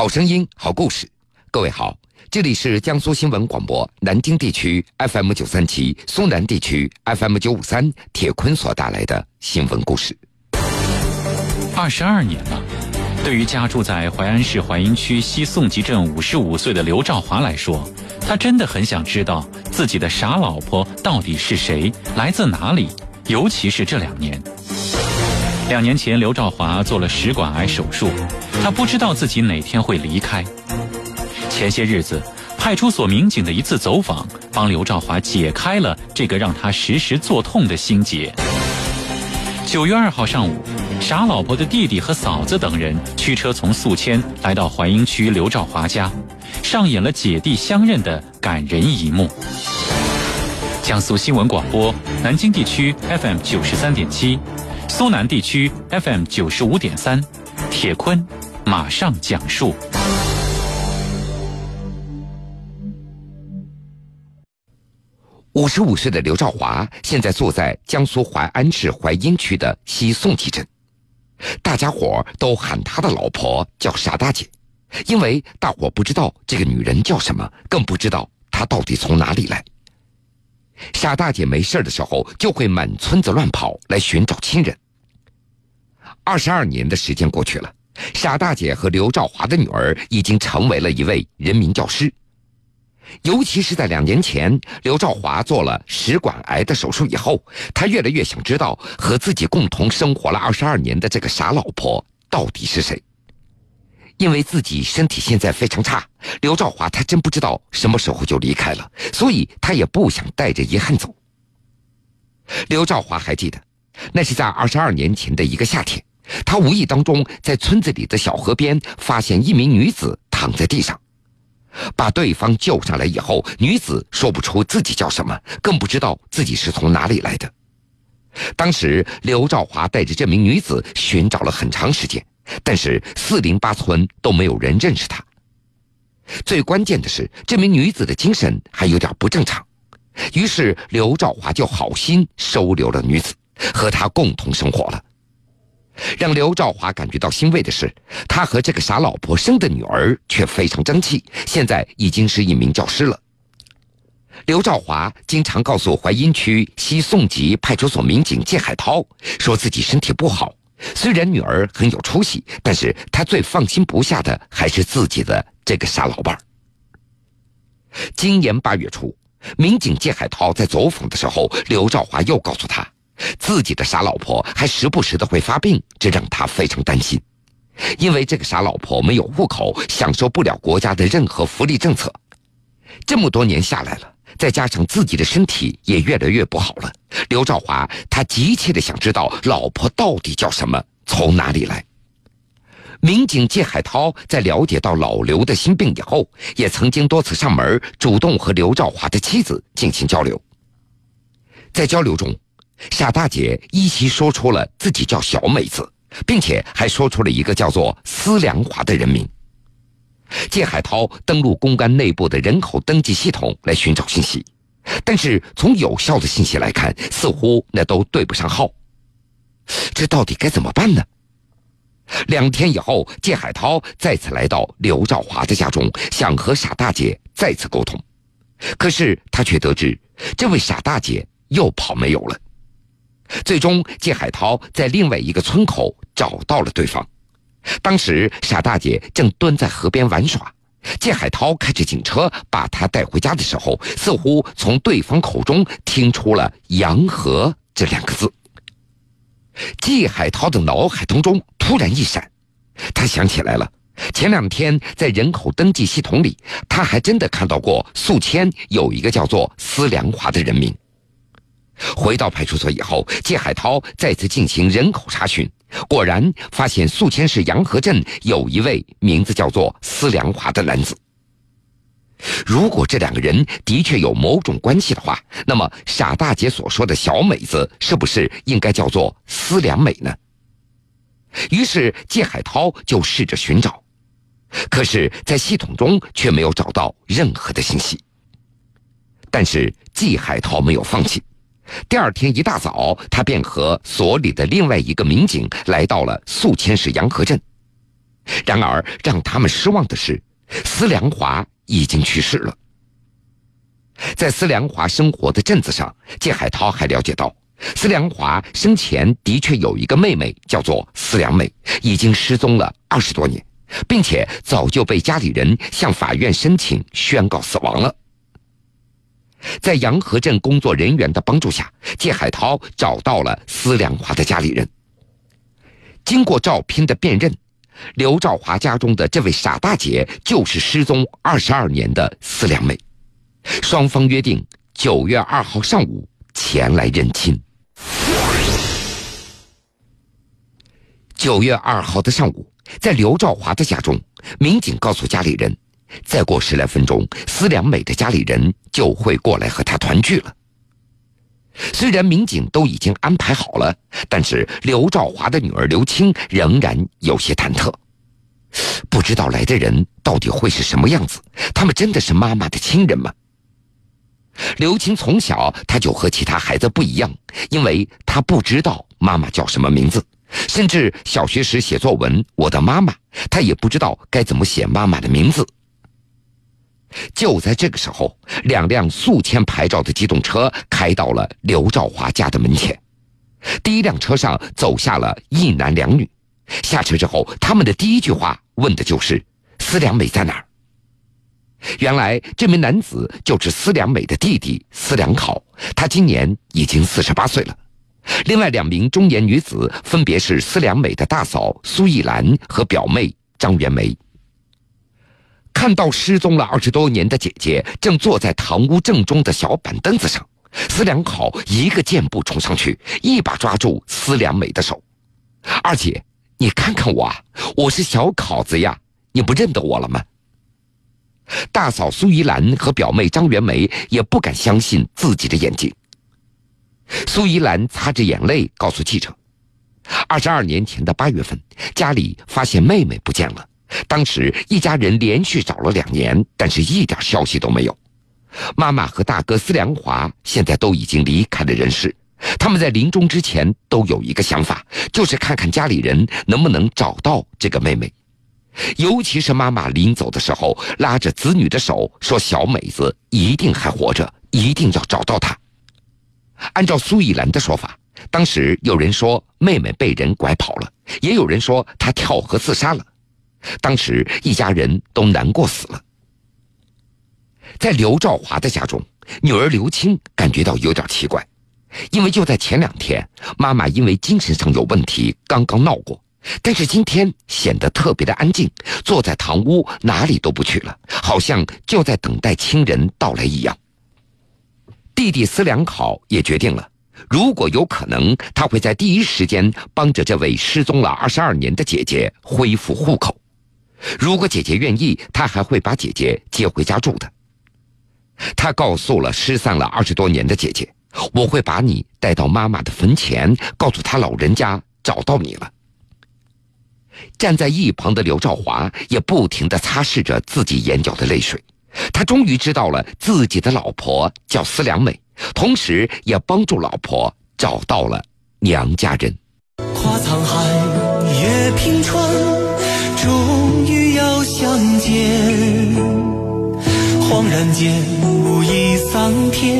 好声音，好故事。各位好，这里是江苏新闻广播南京地区 FM 九三七、苏南地区 FM 九五三。铁坤所带来的新闻故事。二十二年了，对于家住在淮安市淮阴区西宋集镇五十五岁的刘兆华来说，他真的很想知道自己的傻老婆到底是谁，来自哪里。尤其是这两年，两年前刘兆华做了食管癌手术。他不知道自己哪天会离开。前些日子，派出所民警的一次走访，帮刘兆华解开了这个让他时时作痛的心结。九月二号上午，傻老婆的弟弟和嫂子等人驱车从宿迁来到淮阴区刘兆华家，上演了姐弟相认的感人一幕。江苏新闻广播，南京地区 FM 九十三点七，苏南地区 FM 九十五点三，铁坤。马上讲述。五十五岁的刘兆华现在住在江苏淮安市淮阴区的西宋集镇，大家伙都喊他的老婆叫傻大姐，因为大伙不知道这个女人叫什么，更不知道她到底从哪里来。傻大姐没事的时候就会满村子乱跑来寻找亲人。二十二年的时间过去了。傻大姐和刘兆华的女儿已经成为了一位人民教师。尤其是在两年前，刘兆华做了食管癌的手术以后，他越来越想知道和自己共同生活了二十二年的这个傻老婆到底是谁。因为自己身体现在非常差，刘兆华他真不知道什么时候就离开了，所以他也不想带着遗憾走。刘兆华还记得，那是在二十二年前的一个夏天。他无意当中在村子里的小河边发现一名女子躺在地上，把对方救上来以后，女子说不出自己叫什么，更不知道自己是从哪里来的。当时刘兆华带着这名女子寻找了很长时间，但是四邻八村都没有人认识她。最关键的是，这名女子的精神还有点不正常，于是刘兆华就好心收留了女子，和她共同生活了。让刘兆华感觉到欣慰的是，他和这个傻老婆生的女儿却非常争气，现在已经是一名教师了。刘兆华经常告诉淮阴区西宋集派出所民警谢海涛，说自己身体不好，虽然女儿很有出息，但是他最放心不下的还是自己的这个傻老伴儿。今年八月初，民警谢海涛在走访的时候，刘兆华又告诉他。自己的傻老婆还时不时的会发病，这让他非常担心。因为这个傻老婆没有户口，享受不了国家的任何福利政策。这么多年下来了，再加上自己的身体也越来越不好了，刘兆华他急切的想知道老婆到底叫什么，从哪里来。民警谢海涛在了解到老刘的心病以后，也曾经多次上门，主动和刘兆华的妻子进行交流。在交流中。傻大姐依稀说出了自己叫小美子，并且还说出了一个叫做司良华的人名。谢海涛登录公安内部的人口登记系统来寻找信息，但是从有效的信息来看，似乎那都对不上号。这到底该怎么办呢？两天以后，谢海涛再次来到刘兆华的家中，想和傻大姐再次沟通，可是他却得知，这位傻大姐又跑没有了。最终，季海涛在另外一个村口找到了对方。当时，傻大姐正蹲在河边玩耍。季海涛开着警车把她带回家的时候，似乎从对方口中听出了“洋河”这两个字。季海涛的脑海当中突然一闪，他想起来了，前两天在人口登记系统里，他还真的看到过宿迁有一个叫做司良华的人名。回到派出所以后，季海涛再次进行人口查询，果然发现宿迁市洋河镇有一位名字叫做司良华的男子。如果这两个人的确有某种关系的话，那么傻大姐所说的小美子是不是应该叫做司良美呢？于是季海涛就试着寻找，可是，在系统中却没有找到任何的信息。但是季海涛没有放弃。第二天一大早，他便和所里的另外一个民警来到了宿迁市洋河镇。然而让他们失望的是，司良华已经去世了。在司良华生活的镇子上，谢海涛还了解到，司良华生前的确有一个妹妹，叫做司良美，已经失踪了二十多年，并且早就被家里人向法院申请宣告死亡了。在洋河镇工作人员的帮助下，谢海涛找到了司良华的家里人。经过照片的辨认，刘兆华家中的这位傻大姐就是失踪二十二年的司良美。双方约定九月二号上午前来认亲。九月二号的上午，在刘兆华的家中，民警告诉家里人，再过十来分钟，司良美的家里人就会过来和他团聚了。虽然民警都已经安排好了，但是刘兆华的女儿刘青仍然有些忐忑，不知道来的人到底会是什么样子。他们真的是妈妈的亲人吗？刘青从小他就和其他孩子不一样，因为他不知道妈妈叫什么名字，甚至小学时写作文《我的妈妈》，他也不知道该怎么写妈妈的名字。就在这个时候，两辆宿迁牌照的机动车开到了刘兆华家的门前。第一辆车上走下了一男两女，下车之后，他们的第一句话问的就是：“司良美在哪儿？”原来，这名男子就是司良美的弟弟司良考，他今年已经四十八岁了。另外两名中年女子分别是司良美的大嫂苏艺兰和表妹张元梅。看到失踪了二十多年的姐姐正坐在堂屋正中的小板凳子上，司良考一个箭步冲上去，一把抓住司良美的手：“二姐，你看看我啊，我是小考子呀，你不认得我了吗？”大嫂苏怡兰和表妹张元梅也不敢相信自己的眼睛。苏怡兰擦着眼泪告诉记者：“二十二年前的八月份，家里发现妹妹不见了。当时一家人连续找了两年，但是一点消息都没有。妈妈和大哥司良华现在都已经离开了人世。他们在临终之前都有一个想法，就是看看家里人能不能找到这个妹妹。”尤其是妈妈临走的时候，拉着子女的手说：“小美子一定还活着，一定要找到她。”按照苏以兰的说法，当时有人说妹妹被人拐跑了，也有人说她跳河自杀了。当时一家人都难过死了。在刘兆华的家中，女儿刘青感觉到有点奇怪，因为就在前两天，妈妈因为精神上有问题，刚刚闹过。但是今天显得特别的安静，坐在堂屋哪里都不去了，好像就在等待亲人到来一样。弟弟思良考也决定了，如果有可能，他会在第一时间帮着这位失踪了二十二年的姐姐恢复户口。如果姐姐愿意，他还会把姐姐接回家住的。他告诉了失散了二十多年的姐姐：“我会把你带到妈妈的坟前，告诉她老人家找到你了。”站在一旁的刘兆华也不停地擦拭着自己眼角的泪水，他终于知道了自己的老婆叫思良美，同时也帮助老婆找到了娘家人。跨沧海，越平川，间。恍然间，无意桑田，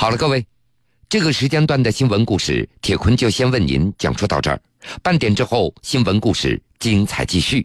好了，各位，这个时间段的新闻故事，铁坤就先为您讲述到这儿。半点之后，新闻故事精彩继续。